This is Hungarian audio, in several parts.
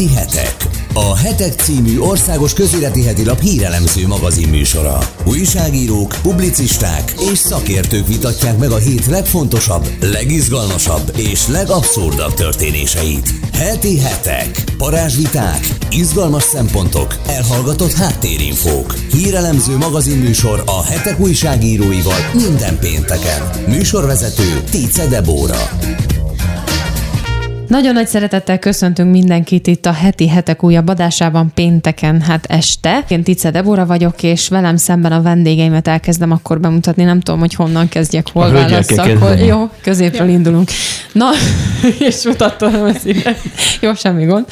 Heti hetek. A Hetek című országos közéleti heti lap hírelemző magazin műsora. Újságírók, publicisták és szakértők vitatják meg a hét legfontosabb, legizgalmasabb és legabszurdabb történéseit. Heti hetek. Parázsviták, izgalmas szempontok, elhallgatott háttérinfók. Hírelemző magazin műsor a hetek újságíróival minden pénteken. Műsorvezető Tice Debóra. Nagyon nagy szeretettel köszöntünk mindenkit itt a heti hetek újabb adásában pénteken, hát este. Én Tice Debora vagyok, és velem szemben a vendégeimet elkezdem akkor bemutatni. Nem tudom, hogy honnan kezdjek, hol A válasszak. Hol... Jó, középről indulunk. Na, és mutattam a szívet. Jó, semmi gond.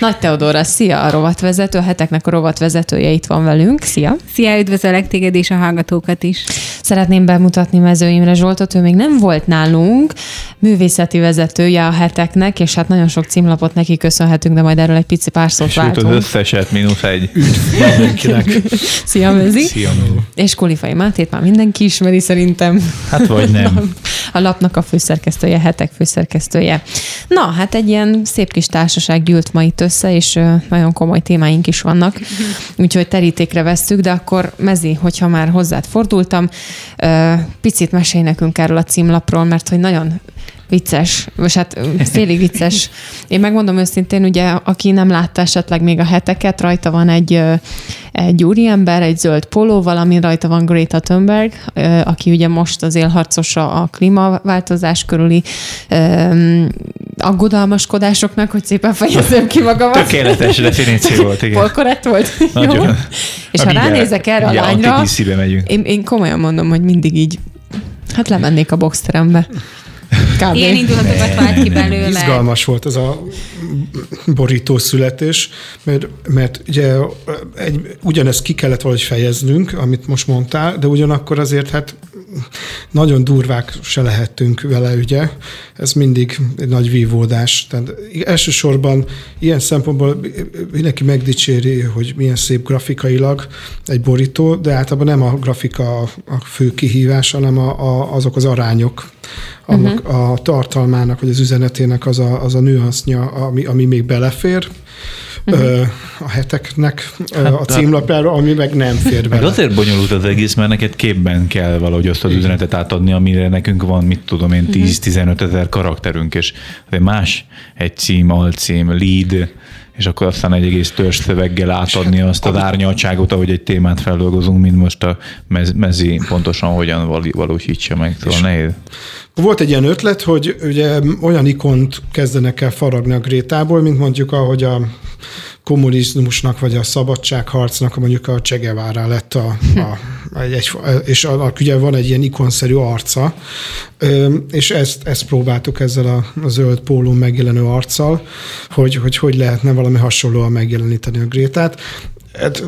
Nagy Teodora, szia, a rovatvezető, a heteknek a rovatvezetője itt van velünk. Szia! Szia, üdvözöllek téged és a hallgatókat is. Szeretném bemutatni Mező Imre Zsoltot, ő még nem volt nálunk, művészeti vezetője a heteknek, és hát nagyon sok címlapot neki köszönhetünk, de majd erről egy pici pár szót Sőt, az váltunk. összeset mínusz egy. mindenkinek. Szia, Mezi! Szia. És Kulifai Mátét már mindenki ismeri szerintem. Hát vagy nem. A lapnak a főszerkesztője, hetek főszerkesztője. Na, hát egy ilyen szép kis társaság gyűlt ma itt össze, és nagyon komoly témáink is vannak, úgyhogy terítékre vesszük, de akkor Mezi, hogyha már hozzád fordultam, picit mesélj nekünk erről a címlapról, mert hogy nagyon vicces, vagy hát félig vicces. Én megmondom őszintén, ugye, aki nem látta esetleg még a heteket, rajta van egy, egy úriember, egy zöld polóval, ami rajta van Greta Thunberg, aki ugye most az élharcosa a klímaváltozás körüli aggodalmaskodásoknak, hogy szépen fejezzem ki magamat. Tökéletes definíció volt, igen. Polkorrekt volt? Jó. És ha Mindjárt- ránézek erre a lányra, megyünk. én, én komolyan mondom, hogy mindig így, hát lemennék a boxterembe. Kb. Ilyen indulatokat vált ki belőle. Izgalmas volt ez a borító születés, mert, mert ugye egy, ugyanezt ki kellett valahogy fejeznünk, amit most mondtál, de ugyanakkor azért hát nagyon durvák se lehettünk vele, ugye. Ez mindig egy nagy vívódás. Tehát elsősorban ilyen szempontból mindenki megdicséri, hogy milyen szép grafikailag egy borító, de általában nem a grafika a fő kihívás, hanem a, a, azok az arányok, annak uh-huh. a tartalmának, vagy az üzenetének az a, az a nüansznya, ami, ami még belefér uh-huh. a heteknek hát, a címlapjára, ami meg nem fér bele. azért bonyolult az egész, mert neked képben kell valahogy azt az üzenetet átadni, amire nekünk van, mit tudom én, 10-15 ezer karakterünk, és más egy cím, alcím, lead, és akkor aztán egy egész törzs szöveggel átadni azt az árnyaltságot, ahogy egy témát feldolgozunk, mint most a mez- mezi pontosan hogyan val- valósítsa meg. Szóval nehéz. Volt egy ilyen ötlet, hogy ugye olyan ikont kezdenek el faragni a Grétából, mint mondjuk ahogy a kommunizmusnak vagy a szabadságharcnak mondjuk a Che Guevara lett a, a, egy, és annak ugye van egy ilyen ikonszerű arca, és ezt, ezt próbáltuk ezzel a, a zöld pólón megjelenő arccal, hogy, hogy hogy lehetne valami hasonlóan megjeleníteni a Grétát. Hát,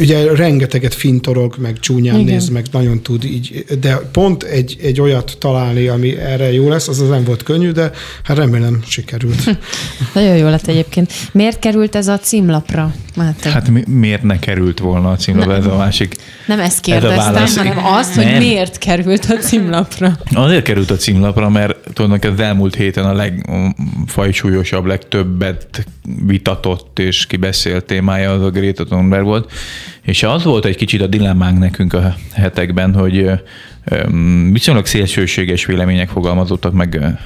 ugye rengeteget fintorog, meg csúnyán Igen. néz, meg nagyon tud így, de pont egy, egy olyat találni, ami erre jó lesz, az az nem volt könnyű, de hát remélem sikerült. Nagyon jó lett egyébként. Miért került ez a címlapra, Máté? Hát mi, miért ne került volna a címlapra, ez a másik. nem ezt ez a kérdeztem, válasz. hanem azt, hogy Nem. miért került a címlapra. Azért került a címlapra, mert tulajdonképpen az elmúlt héten a legfajsúlyosabb, legtöbbet vitatott és kibeszélt témája az a Greta Thunberg volt, és az volt egy kicsit a dilemmánk nekünk a hetekben, hogy viszonylag szélsőséges vélemények fogalmazottak meg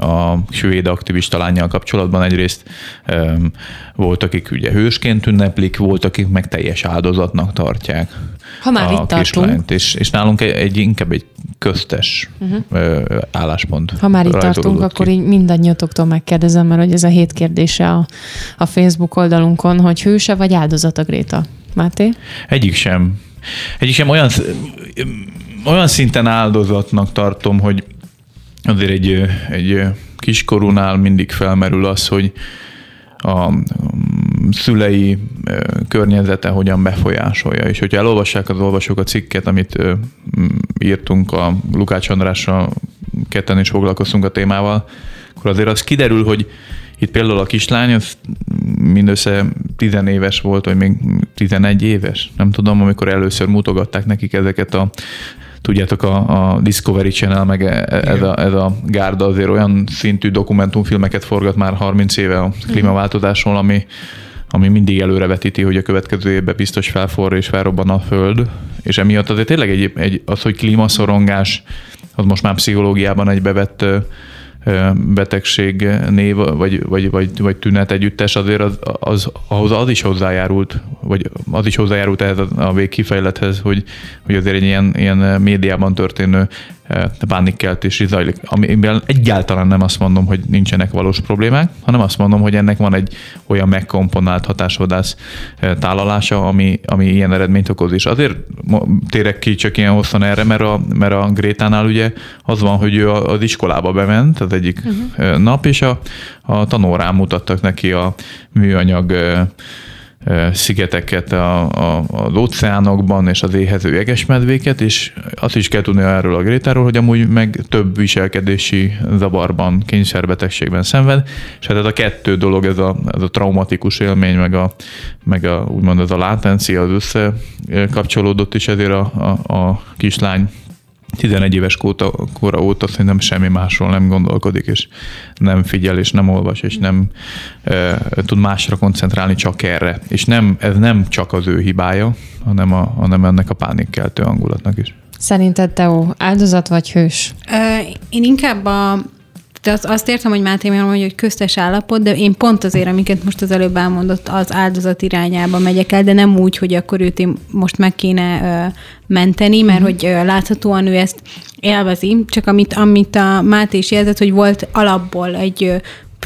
a svéd aktivista lányjal kapcsolatban. Egyrészt volt, akik ugye hősként ünneplik, volt, akik meg teljes áldozatnak tartják. Ha már a itt tartunk. kislányt, és, és nálunk egy, egy inkább egy köztes uh-huh. álláspont. Ha már itt tartunk, ki. akkor így mindannyiatoktól megkérdezem, mert hogy ez a hét kérdése a, a Facebook oldalunkon, hogy hőse vagy áldozat a Gréta. Máté? Egyik sem. Egyik sem olyan, olyan szinten áldozatnak tartom, hogy azért egy, egy kiskorúnál mindig felmerül az, hogy a szülei környezete hogyan befolyásolja. És hogyha elolvassák az olvasók a cikket, amit írtunk a Lukács Andrással, ketten is foglalkoztunk a témával, akkor azért az kiderül, hogy itt például a kislány az mindössze tizenéves volt, vagy még 11 éves, nem tudom, amikor először mutogatták nekik ezeket a tudjátok, a, a Discovery Channel, meg e- ez a, ez a gárda azért olyan szintű dokumentumfilmeket forgat már 30 éve a klímaváltozásról, ami, ami mindig előrevetíti, hogy a következő évben biztos felforr és felrobban a Föld, és emiatt azért tényleg egy, egy, az, hogy klímaszorongás, az most már pszichológiában egy bevett betegség név, vagy, vagy, vagy, vagy tünet együttes, azért az, az, ahhoz az is hozzájárult, vagy az is hozzájárult ehhez a, végkifejlethez, hogy, hogy azért egy ilyen, ilyen médiában történő pánikkeltés is zajlik, amiben egyáltalán nem azt mondom, hogy nincsenek valós problémák, hanem azt mondom, hogy ennek van egy olyan megkomponált hatásvadász eh, tálalása, ami, ami ilyen eredményt okoz. És azért térek ki csak ilyen hosszan erre, mert a, mert a Grétánál ugye az van, hogy ő az iskolába bement az egyik uh-huh. nap, és a, a tanórán mutattak neki a műanyag eh, szigeteket a, a, az óceánokban és az éhező jegesmedvéket, és azt is kell tudni erről a Grétáról, hogy amúgy meg több viselkedési zavarban, kényszerbetegségben szenved, és hát ez a kettő dolog, ez a, ez a traumatikus élmény, meg a, meg a úgymond ez a látencia az összekapcsolódott, és ezért a, a, a kislány 11 éves kóta, kora óta szerintem semmi másról nem gondolkodik, és nem figyel, és nem olvas, és nem e, tud másra koncentrálni, csak erre. És nem, ez nem csak az ő hibája, hanem, a, hanem ennek a pánikkeltő hangulatnak is. Szerinted, Teó, áldozat vagy hős? Ö, én inkább a de az, azt értem, hogy Máté mondja, hogy köztes állapot, de én pont azért, amiket most az előbb elmondott, az áldozat irányába megyek el, de nem úgy, hogy akkor őt én most meg kéne ö, menteni, mert uh-huh. hogy ö, láthatóan ő ezt élvezi, csak amit, amit a Máté is jelzett, hogy volt alapból egy ö,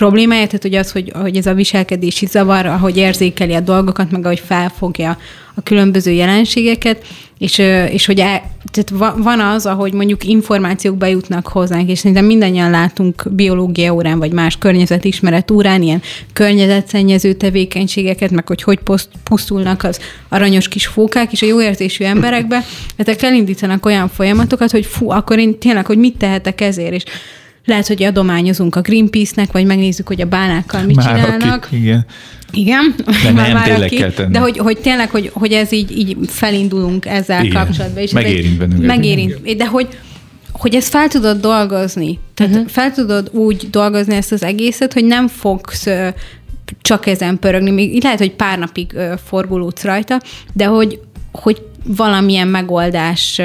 problémája, tehát hogy az, hogy, hogy ez a viselkedési zavar, ahogy érzékeli a dolgokat, meg ahogy felfogja a különböző jelenségeket, és, és hogy el, tehát van az, ahogy mondjuk információk bejutnak hozzánk, és szerintem mindannyian látunk biológia órán, vagy más környezetismeret órán ilyen környezetszennyező tevékenységeket, meg hogy hogy pusztulnak az aranyos kis fókák, és a jó érzésű emberekbe, ezek elindítanak olyan folyamatokat, hogy fú, akkor én tényleg, hogy mit tehetek ezért, és lehet, hogy adományozunk a Greenpeace-nek, vagy megnézzük, hogy a bánákkal mit Már csinálnak. Akik, igen. Igen, de már, nem, már tényleg kell tenni. De hogy, hogy tényleg, hogy, hogy ez így, így felindulunk ezzel Igen. kapcsolatban. És megérint bennünket. Megérint, de hogy, hogy ezt fel tudod dolgozni. Tehát uh-huh. fel tudod úgy dolgozni ezt az egészet, hogy nem fogsz csak ezen pörögni. Még lehet, hogy pár napig forgulódsz rajta, de hogy, hogy valamilyen megoldás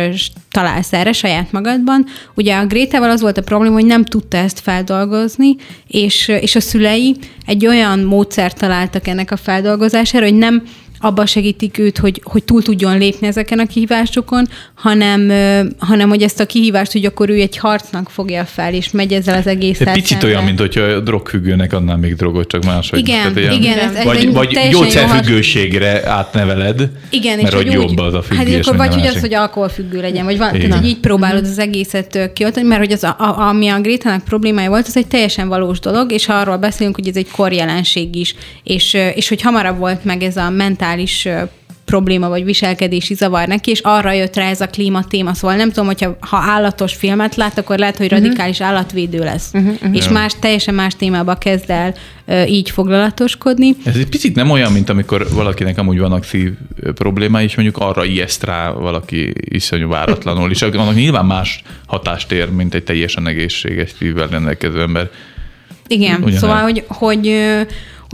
találsz erre saját magadban. Ugye a Grétával az volt a probléma, hogy nem tudta ezt feldolgozni, és, és a szülei egy olyan módszert találtak ennek a feldolgozására, hogy nem abba segítik őt, hogy, hogy túl tudjon lépni ezeken a kihívásokon, hanem, hanem hogy ezt a kihívást, hogy akkor ő egy harcnak fogja fel, és megy ezzel az egész Egy picit olyan, mint hogyha a drogfüggőnek adnál még drogot, csak máshogy. Igen, Tehát ilyen, igen. Ez, ez vagy vagy gyógyszerfüggőségre átneveled, igen, mert hogy jobb az a függés. Hát akkor vagy, hogy az, hogy alkoholfüggő legyen, vagy van, tehát, hogy így próbálod az egészet kioltani, mert hogy az, a, a, ami a Grétának problémája volt, az egy teljesen valós dolog, és arról beszélünk, hogy ez egy korjelenség is, és, és hogy hamarabb volt meg ez a mentális mentális probléma vagy viselkedési zavar neki, és arra jött rá ez a klíma téma. Szóval nem tudom, hogyha ha állatos filmet lát, akkor lehet, hogy mhm. radikális uh-huh. állatvédő lesz. Uh-huh, uh-huh. És más, teljesen más témába kezd el uh, így foglalatoskodni. Ez egy picit nem olyan, mint amikor valakinek amúgy vannak szív problémái, és mondjuk arra ijeszt rá valaki iszonyú váratlanul, és annak nyilván más hatást ér, mint egy teljesen egészséges szívvel rendelkező ember. Igen, Ugyan szóval, hogy, hogy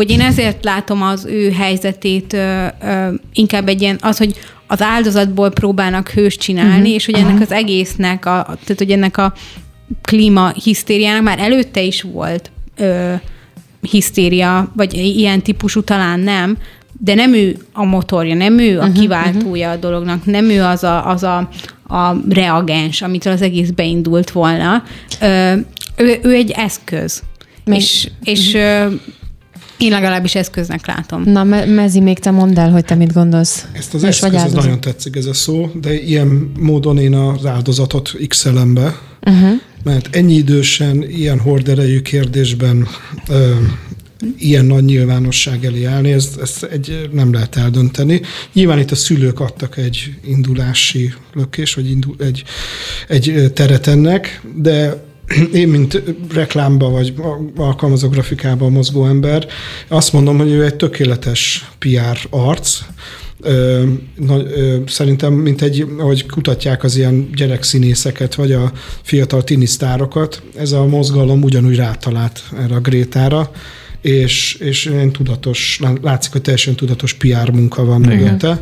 hogy én ezért látom az ő helyzetét ö, ö, inkább egy ilyen, az, hogy az áldozatból próbálnak hős csinálni, uh-huh. és hogy ennek uh-huh. az egésznek, a, tehát hogy ennek a klíma hisztériának már előtte is volt ö, hisztéria, vagy ilyen típusú talán nem, de nem ő a motorja, nem ő a uh-huh, kiváltója uh-huh. a dolognak, nem ő az a, az a, a reagens, amitől az egész beindult volna. Ö, ő, ő egy eszköz. Még, és, és uh-huh. Én legalábbis eszköznek látom. Na, Mezi, még te mondd el, hogy te mit gondolsz. Ezt az eszköz, ez nagyon tetszik ez a szó, de ilyen módon én az áldozatot x be, uh-huh. mert ennyi idősen, ilyen horderejű kérdésben ö, ilyen nagy nyilvánosság elé állni, ezt, ezt egy, nem lehet eldönteni. Nyilván itt a szülők adtak egy indulási lökés, vagy indul, egy, egy teret ennek, de én, mint reklámba vagy alkalmazó grafikában mozgó ember, azt mondom, hogy ő egy tökéletes PR arc, Ö, na, ö, szerintem, mint egy, ahogy kutatják az ilyen gyerekszínészeket, vagy a fiatal tinisztárokat, ez a mozgalom ugyanúgy rátalált erre a Grétára, és, és én tudatos, látszik, hogy teljesen tudatos PR munka van mögötte.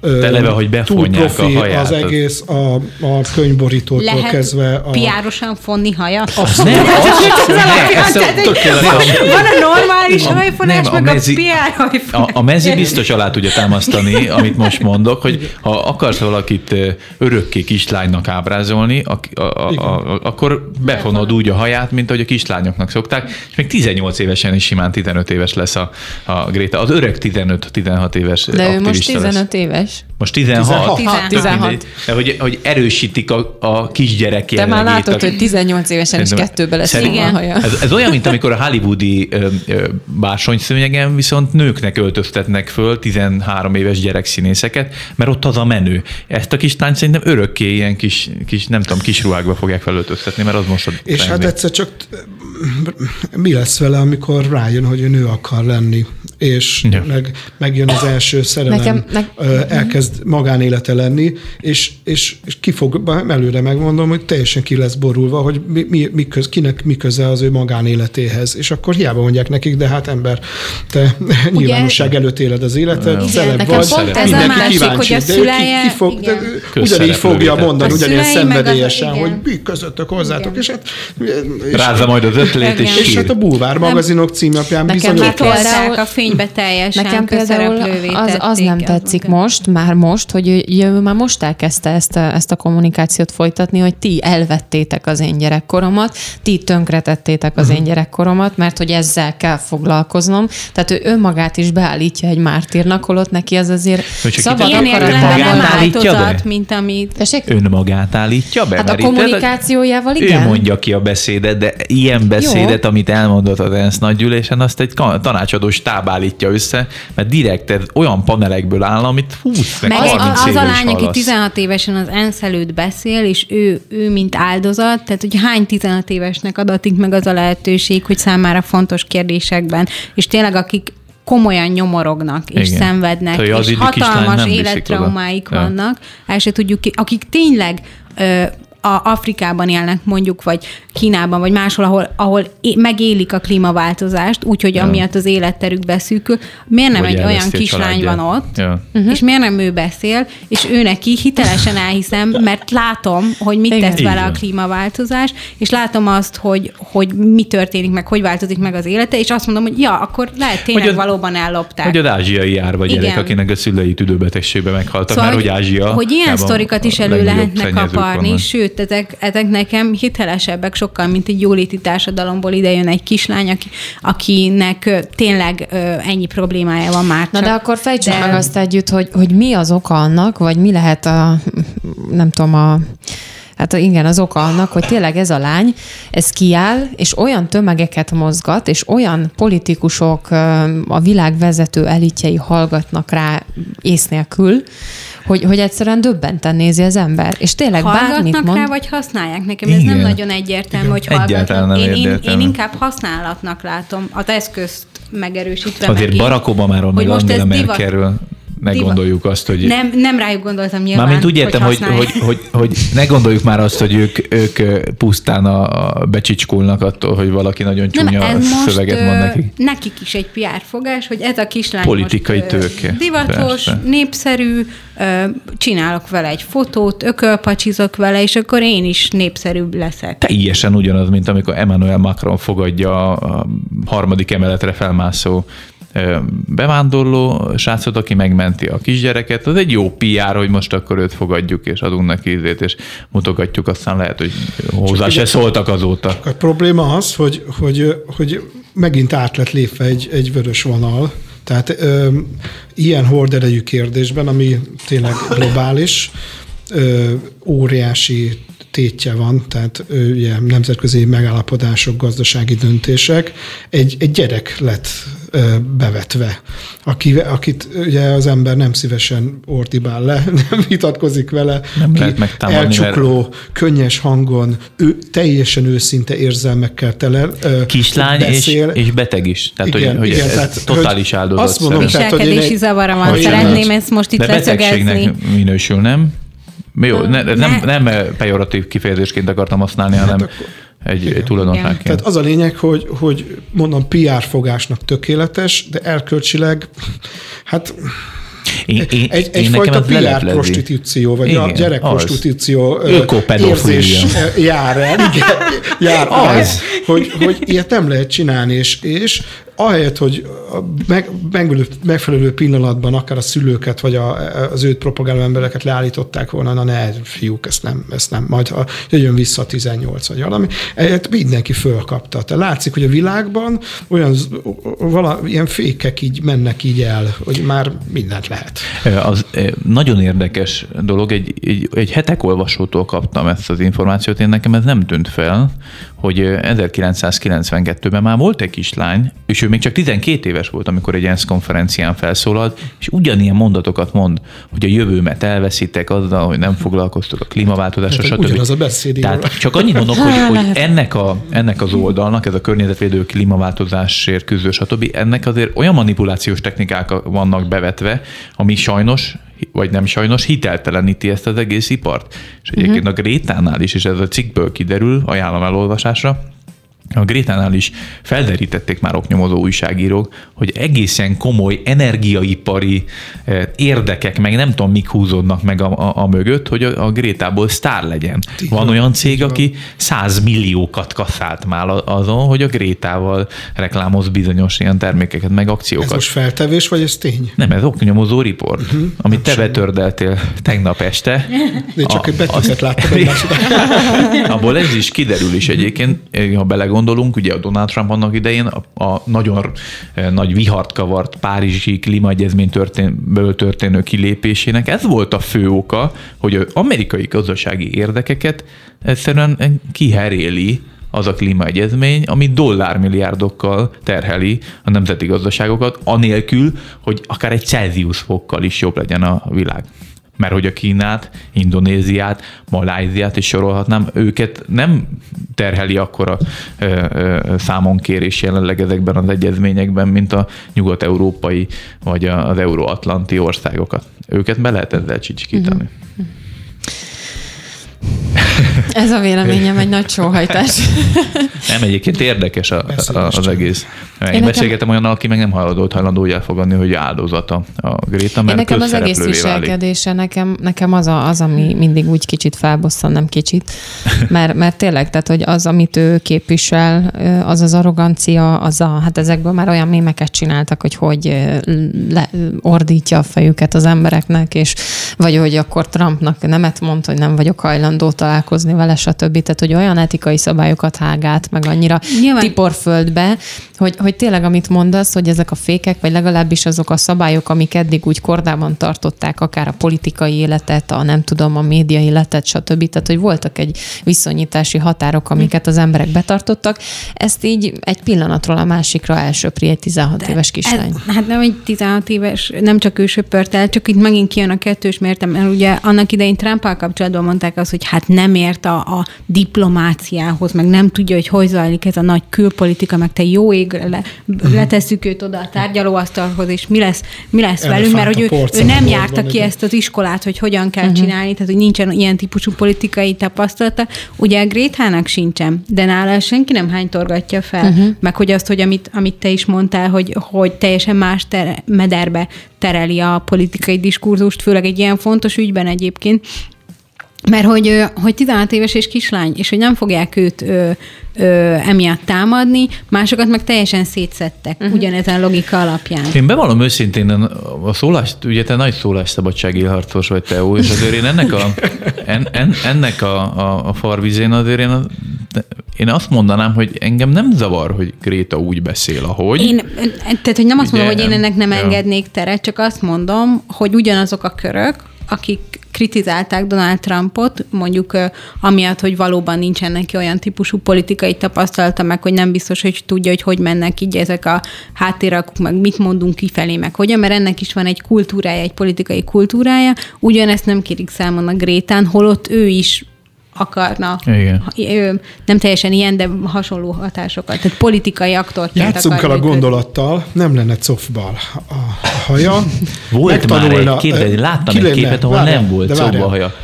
De eleve, hogy befonják profi a haját. az egész, a, a könyvborítótól Lehet kezdve. A, piárosan fonni hajat? Abszolút. Nem, az, Az alapján, ez. Van a normális A- hajfonás, nem, a meg a mezi- PR hajfonás. A, a mezi biztos alá tudja támasztani, amit most mondok, hogy ha akarsz valakit örökké kislánynak ábrázolni, a, a, a, a, akkor befonod úgy a haját, mint ahogy a kislányoknak szokták, és még 18 évesen is simán 15 éves lesz a, a Gréta. Az öreg 15-16 éves De ő most aktivista 15 lesz. éves. Most 16. 16. 16. Mindegy. De hogy, hogy erősítik a, a kisgyerek Te már látod, hogy 18 évesen is kettőbe lesz a haja. Ez, ez olyan, mint amikor a hollywoodi ö, ö, bársonyszőnyegen viszont nőknek öltöztetnek föl 13 éves gyerekszínészeket, mert ott az a menő. Ezt a kislányt szerintem örökké ilyen kis, kis nem tudom, kis ruhákba fogják felöltöztetni, mert az most a És hát egyszer csak mi lesz vele, amikor rájön, hogy ő nő akar lenni, és Ja. meg, megjön az első szerelem, Nekem- Nekem, ne- ne... elkezd magánélete lenni, és, és, és ki fog, előre megmondom, hogy teljesen ki lesz borulva, hogy mi, mi, mi köz, kinek mi köze az ő magánéletéhez. És akkor hiába mondják nekik, de hát ember, te nyilvánosság előtt éled az életed, nekem vagy, pont ez a mindenki másik, kíváncsi, hogy a de ő szüleje- ki, ki fog, de ugyanígy fogja mondani, A ugyanilyen szenvedélyesen, hogy mi közöttök hozzátok, Igen. és hát és, Rázza majd az ötlét, és Igen. és hát a bulvár magazinok címlapján Nekem bizony már például- Tolták a fénybe teljesen Nekem például az, az nem tetszik most, már most, hogy ő, már most elkezdte ezt a, ezt a kommunikációt folytatni, hogy ti elvettétek az én gyerekkoromat, ti tönkretettétek az én gyerekkoromat, mert hogy ezzel kell foglalkoznom. Tehát ő önmagát is beállítja egy mártírnak, holott neki az azért szabad Ilyen értelemben nem Önmagát állítja be? áltozat, mint amit... Tessék? Önmagát állítja be? Hát a kommunikációjával igen. Ő mondja ki a beszédet, de ilyen beszédet, Jó. amit elmondott az ENSZ nagygyűlésen, azt egy tanácsadó stáb állítja össze, mert direkt ez olyan panelekből áll, amit 20 meg Meg 30 az éve a lány, aki hallasz. 16 évesen az ENSZ előtt beszél, és ő, ő mint áldozat, tehát hogy hány 16 évesnek adatik meg az a lehetőség, hogy számára fontos kérdésekben, és tényleg akik komolyan nyomorognak és Igen. szenvednek, az és hatalmas élettraumáik oda. Ja. vannak, el se tudjuk ki, akik tényleg ö, a Afrikában élnek mondjuk, vagy Kínában, vagy máshol, ahol, ahol é- megélik a klímaváltozást, úgyhogy Ja. amiatt az életterük beszűkül. Miért nem Vagy egy olyan kislány van ott, Ja. uh-huh. és miért nem ő beszél, és ő neki hitelesen elhiszem, mert látom, hogy mit Igen. tesz vele a klímaváltozás, és látom azt, hogy, hogy mi történik meg, hogy változik meg az élete, és azt mondom, hogy ja, akkor lehet tényleg Hogy a- valóban ellopták. Hogy az ázsiai árva gyerek, Igen. akinek a szülei tüdőbetegségbe meghaltak, szóval, mert hogy Ázsia. hogy ilyen sztorikat is elő lehetne kaparni, vannak. Sőt, ezek, ezek nekem hitelesebbek sokkal, mint egy jóléti társadalomból idejön egy kislány, aki, akinek tényleg ennyi problémája van már Na csak. de akkor fejtsük de- meg azt együtt, hogy, hogy mi az oka annak, vagy mi lehet a, nem tudom, a, Hát igen, az oka annak, hogy tényleg ez a lány, ez kiáll, és olyan tömegeket mozgat, és olyan politikusok, a világ vezető elitjei hallgatnak rá ész nélkül, hogy, hogy egyszerűen döbbenten nézi az ember. És tényleg bármit Hallgatnak mond. rá, vagy használják? Nekem ez Igen. nem nagyon egyértelmű, Igen. hogy hallgatnak. nem Én, én, én inkább használatnak látom az eszközt megerősítve. Azért meg Barack Obamáról, meg Angela ez divat- Merkelről ne divat- gondoljuk azt, hogy... Nem, nem rájuk gondoltam nyilván, Mármint úgy értem, hogy, hogy, használják. hogy, hogy, ne gondoljuk már azt, hogy ők, ők pusztán a, a becsicskulnak attól, hogy valaki nagyon csúnya nem, ez szöveget mond nekik. nekik is egy PR fogás, hogy ez a kislány Politikai most, tőke, divatos, persze. népszerű, csinálok vele egy fotót, ökölpacsizok vele, és akkor én is népszerűbb leszek. Teljesen ugyanaz, mint amikor Emmanuel Macron fogadja a harmadik emeletre felmászó bevándorló srácot, aki megmenti a kisgyereket, az egy jó PR, hogy most akkor őt fogadjuk, és adunk neki ízét, és mutogatjuk, aztán lehet, hogy hozzá se szóltak azóta. A probléma az, hogy, hogy, hogy megint át lett lépve egy, egy vörös vonal, tehát ö, ilyen horderejű kérdésben, ami tényleg globális, ö, óriási tétje van, tehát ugye, nemzetközi megállapodások, gazdasági döntések. Egy, egy gyerek lett bevetve, aki, akit ugye az ember nem szívesen ortibál le, nem vitatkozik vele, Nem ki lehet megtámadni, elcsukló, mert... könnyes hangon, ő, teljesen őszinte érzelmekkel tele Kislány beszél. és, és beteg is. Tehát, Igen, hogy, hogy igen, ez tehát, totális áldozat. azt mondom, tehát, hogy én Viselkedési egy- zavara van, hogy- szeretném ezt most itt De betegségnek minősül, nem? Jó, ne, Ne. nem, nem pejoratív kifejezésként akartam használni, hanem akkor- egy, egy tulajdonságként. Tehát az a lényeg, hogy, hogy mondom, PR fogásnak tökéletes, de erkölcsileg, hát Én, én, egy, én egyfajta PR prostitúció, vagy Igen, a gyerekprostitúció ö, Ökopedofília. érzés jár el, igen, jár Az. el, hogy, hogy ilyet nem lehet csinálni, és, és ahelyett, hogy meg, megfelelő, pillanatban akár a szülőket, vagy a, az őt propagáló embereket leállították volna, na ne, fiúk, ezt nem, ezt nem, majd ha jöjjön vissza a 18 vagy valami, ehelyett mindenki fölkapta. Tehát látszik, hogy a világban olyan vala, ilyen fékek így mennek így el, hogy már mindent lehet. Az nagyon érdekes dolog, egy, egy, egy hetek olvasótól kaptam ezt az információt, én nekem ez nem tűnt fel, hogy eh, 1992-ben már volt egy kislány, és ő még csak 12 éves volt, amikor egy ENSZ konferencián felszólalt, és ugyanilyen mondatokat mond, hogy a jövőmet elveszítek azzal, hogy nem foglalkoztok a klímaváltozással, Hát, stb. ugyanaz a beszéd, Tehát csak annyit mondok, hogy, hogy ennek, a, ennek az oldalnak, ez a környezetvédő klímaváltozásért küzdő, stb. ennek azért olyan manipulációs technikák vannak bevetve, ami sajnos vagy nem sajnos, hitelteleníti ezt az egész ipart. És egyébként a Grétánál is, és ez a cikkből kiderül, ajánlom elolvasásra, a Grétánál is felderítették már oknyomozó újságírók, hogy egészen komoly energiaipari eh, érdekek, meg nem tudom, mik húzódnak meg a, a, a mögött, hogy a, a Grétából sztár legyen. Így Van van, olyan cég, van. aki 100 milliókat kasszált már azon, hogy a Grétával reklámoz bizonyos ilyen termékeket, meg Ez akciókat. most feltevés, vagy ez tény? Nem, ez oknyomozó riport, Mhm. amit te betördeltél tegnap este. De csak A- egy betűket láttam. Abból ez is kiderül is egyébként, ha belegondolunk, ugye a Donald Trump annak idején a, a nagyon eh, nagy vihart kavart Párizsi klímaegyezmény történből történő kilépésének. Ez volt a fő oka, hogy az amerikai gazdasági érdekeket egyszerűen kiheréli az a klímaegyezmény, ami dollármilliárdokkal terheli a nemzeti gazdaságokat, anélkül, hogy akár egy Celsius fokkal is jobb legyen a világ mert hogy a Kínát, Indonéziát, Maláziát is sorolhatnám, őket nem terheli akkora ö, ö, számonkérés jelenleg ezekben az egyezményekben, mint a nyugat-európai vagy az euróatlanti országokat. Őket be lehet ezzel csicsikítani. Ez a véleményem egy nagy sóhajtás. Nem, egyébként érdekes a, a, az egész. Én, nekem- beszélgetem olyan, aki meg nem hajlandó, hajlandó úgy elfogadni, hogy áldozata a Gréta, Én mert nekem az egész válik. viselkedése, nekem, nekem az, a, az, ami mindig úgy kicsit felbosszan, nem kicsit. Mert, mert tényleg, tehát, hogy az, amit ő képvisel, az az arrogancia, az a, hát ezekből már olyan mémeket csináltak, hogy hogy le, ordítja a fejüket az embereknek, és vagy hogy akkor Trumpnak nemet mond, hogy nem vagyok hajlandó találkozni vele, stb. Tehát, hogy olyan etikai szabályokat hágát, meg annyira Nyilván- tiporföldbe, hogy, hogy tényleg amit mondasz, hogy ezek a fékek, vagy legalábbis azok a szabályok, amik eddig úgy kordában tartották, akár a politikai életet, a nem tudom, a média életet, stb. Tehát, hogy voltak egy viszonyítási határok, amiket az emberek betartottak. Ezt így egy pillanatról a másikra elsöpri egy 16 éves kislány. Ez, hát nem egy 16 éves, nem csak ő söpört el, csak itt megint kijön a kettős mértem, mert ugye annak idején Trumpal kapcsolatban mondták azt, hogy hát nem ért a, a diplomáciához, meg nem tudja, hogy hogy zajlik ez a nagy külpolitika, meg te jó égre le, letesszük őt oda a tárgyalóasztalhoz, és mi lesz, mi lesz velünk, mert hogy ő, ő nem járta ki ezt az iskolát, hogy hogyan kell uh-huh. csinálni, tehát hogy nincsen ilyen típusú politikai tapasztalata. Ugye a Grétának sincsen, de nála senki nem hánytorgatja fel, uh-huh. meg hogy azt, hogy amit, amit te is mondtál, hogy, hogy teljesen más tere, mederbe tereli a politikai diskurzust, főleg egy ilyen fontos ügyben egyébként, mert hogy, hogy 16 éves és kislány, és hogy nem fogják őt ö, ö, emiatt támadni, másokat meg teljesen szétszettek uh-huh. ugyanezen logika alapján. Én bevallom őszintén, a szólást, ugye te nagy szólásszabadsági harcos vagy Teó, és azért én ennek a, en, en, ennek a, a, a farvizén azért én, a, én azt mondanám, hogy engem nem zavar, hogy Gréta úgy beszél, ahogy. Én, tehát, hogy nem azt Ugye, mondom, hogy én ennek nem ja. engednék teret, csak azt mondom, hogy ugyanazok a körök, akik kritizálták Donald Trumpot, mondjuk amiatt, hogy valóban nincsen neki olyan típusú politikai tapasztalata, meg hogy nem biztos, hogy tudja, hogy hogy mennek így ezek a háttérakok, meg mit mondunk kifelé, meg hogyan, mert ennek is van egy kultúrája, egy politikai kultúrája. Ugyanezt nem kérik számon a Grétán, holott ő is akarna. Igen. Nem teljesen ilyen, de hasonló hatásokat. Tehát politikai aktor. Játszunk el a gondolattal, nem lenne cofbal a haja. Volt már egy kép, láttam egy képet, ahol nem volt cofbal a haja.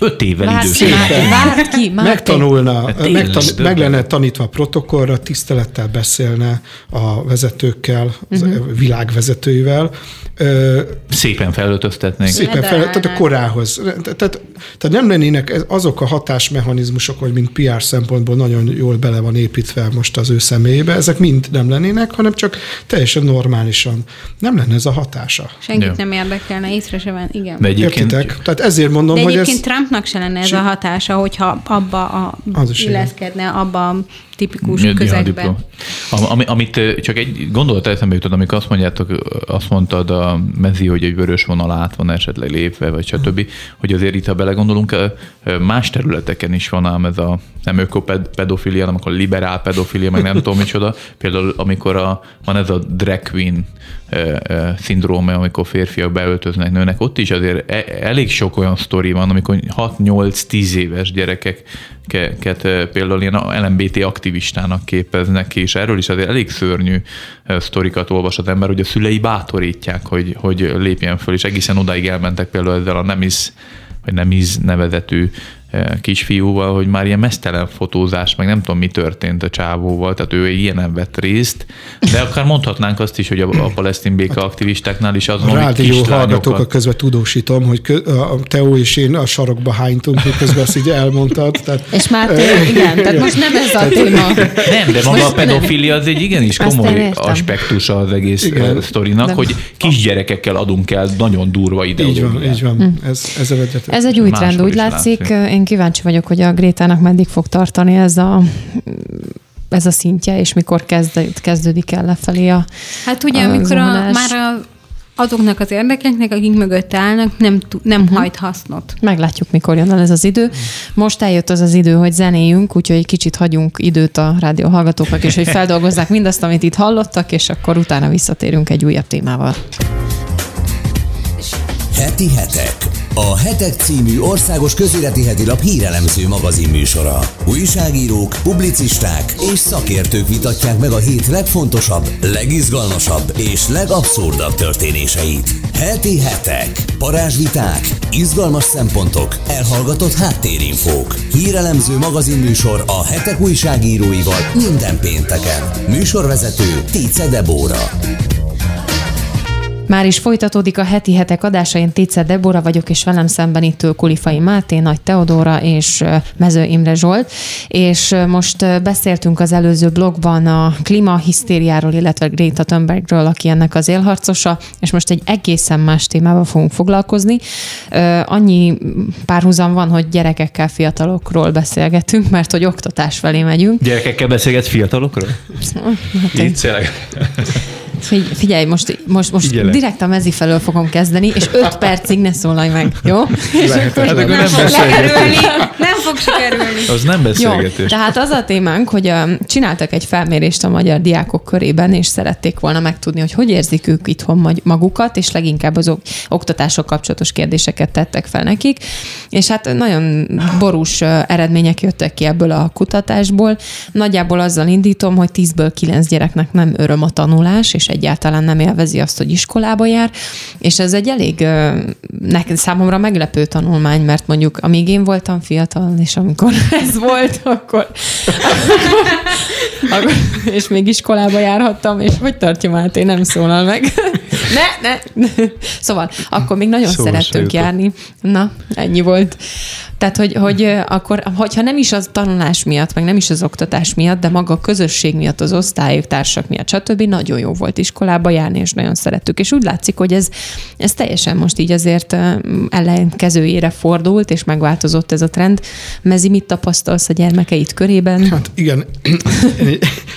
Öt évvel idősebb. Ki, Márti. Megtanulna, hát megtan, meg lenne tanítva a protokollra, tisztelettel beszélne a vezetőkkel, uh-huh. a világvezetőivel. Szépen felöltöztetnénk. Szépen fel, tehát a korához. Tehát, tehát nem lennének azok a hatásmechanizmusok, hogy mint PR szempontból nagyon jól bele van építve most az ő személyébe, ezek mind nem lennének, hanem csak teljesen normálisan. Nem lenne ez a hatása. Senkit ja. nem érdekelne, észre se van, igen. De egyébként, Értitek? Tehát ezért mondom, De hogy ez... Trumpnak se lenne ez a hatása, hogyha abba a, illeszkedne, abba a tipikus Mi, közegbe. Ami, amit csak egy gondolat eszembe jutott, amikor azt mondjátok, azt mondtad a mezi, hogy egy vörös vonal át van esetleg lépve, vagy stb., hogy azért itt, ha belegondolunk, más területeken is van ám ez a nem ökopedofilia, hanem akkor liberál pedofilia, meg nem tudom micsoda. Például amikor a, van ez a drag queen szindróma, amikor férfiak beöltöznek nőnek, ott is azért e, elég sok olyan sztori van, amikor 6-8-10 éves gyerekeket például ilyen LMBT aktivistának képeznek, és erről is azért elég szörnyű sztorikat olvas az ember, hogy a szülei bátorítják, hogy, hogy lépjen föl, és egészen odáig elmentek például ezzel a nem is vagy nem is nevezetű kisfiúval, hogy már ilyen mesztelen fotózás, meg nem tudom, mi történt a csávóval, tehát ő ilyenem vett részt, de akár mondhatnánk azt is, hogy a, a palesztin béka aktivistáknál is azon, a rádió hallgatók közben tudósítom, hogy a Teó és én a sarokba hánytunk, hogy közben ezt így elmondtad. Tehát, és már tényleg, igen, tehát most nem ez a téma. Nem, de maga most a pedofilia az egy igenis komoly aspektusa az egész igen. sztorinak, de... hogy kisgyerekekkel adunk el nagyon durva ideológiát. Így van, így van. Hm. Ez, ez, ez egy új trend, úgy látszik. látszik. Én kíváncsi vagyok, hogy a Grétának meddig fog tartani ez a ez a szintje, és mikor kezd, kezdődik el lefelé a Hát ugye, a amikor a, már a, azoknak az érdekeknek, akik mögött állnak, nem, nem uh-huh. hajt hasznot. Meglátjuk, mikor jön el ez az idő. Most eljött az az idő, hogy zenéjünk, úgyhogy egy kicsit hagyunk időt a rádió hallgatóknak, és hogy feldolgozzák mindazt, amit itt hallottak, és akkor utána visszatérünk egy újabb témával. Heti hetek. A Hetek című országos közéleti heti hírelemző magazin műsora. Újságírók, publicisták és szakértők vitatják meg a hét legfontosabb, legizgalmasabb és legabszurdabb történéseit. Heti hetek. Parázsviták, izgalmas szempontok, elhallgatott háttérinfók. Hírelemző magazin műsor a hetek újságíróival minden pénteken. Műsorvezető Tice Debóra. Már is folytatódik a heti hetek adása, én Tice Debora vagyok, és velem szemben itt Kulifai Máté, Nagy Teodóra és Mező Imre Zsolt, és most beszéltünk az előző blogban a klímahisztériáról, illetve Greta Thunbergről, aki ennek az élharcosa, és most egy egészen más témával fogunk foglalkozni. Annyi párhuzam van, hogy gyerekekkel, fiatalokról beszélgetünk, mert hogy oktatás felé megyünk. Gyerekekkel beszélgetsz fiatalokról? Hát, Így Figyelj, most, most, most direkt a mezi felől fogom kezdeni, és öt percig ne szólalj meg, jó? Lehet, és akkor nem, nem fog sikerülni. Nem fog sikerülni. Az nem beszélgetés. Jó, tehát az a témánk, hogy um, csináltak egy felmérést a magyar diákok körében, és szerették volna megtudni, hogy hogy érzik ők itthon magukat, és leginkább az oktatások kapcsolatos kérdéseket tettek fel nekik. És hát nagyon borús eredmények jöttek ki ebből a kutatásból. Nagyjából azzal indítom, hogy 10-ből 9 gyereknek nem öröm a tanulás, és egyáltalán nem élvezi azt, hogy iskolába jár, és ez egy elég nekem számomra meglepő tanulmány, mert mondjuk amíg én voltam fiatal, és amikor ez volt, akkor, akkor, akkor és még iskolába járhattam, és hogy tartja Máté, nem szólal meg. Ne, ne. Szóval akkor még nagyon Szó szerettünk járni. Na, ennyi volt. Tehát, hogy, hogy akkor, hogyha nem is az tanulás miatt, meg nem is az oktatás miatt, de maga a közösség miatt, az osztályok, társak miatt, stb. nagyon jó volt iskolába járni, és nagyon szerettük. És úgy látszik, hogy ez, ez teljesen most így azért ellenkezőjére fordult, és megváltozott ez a trend. Mezi, mit tapasztalsz a gyermekeit körében? Hát igen,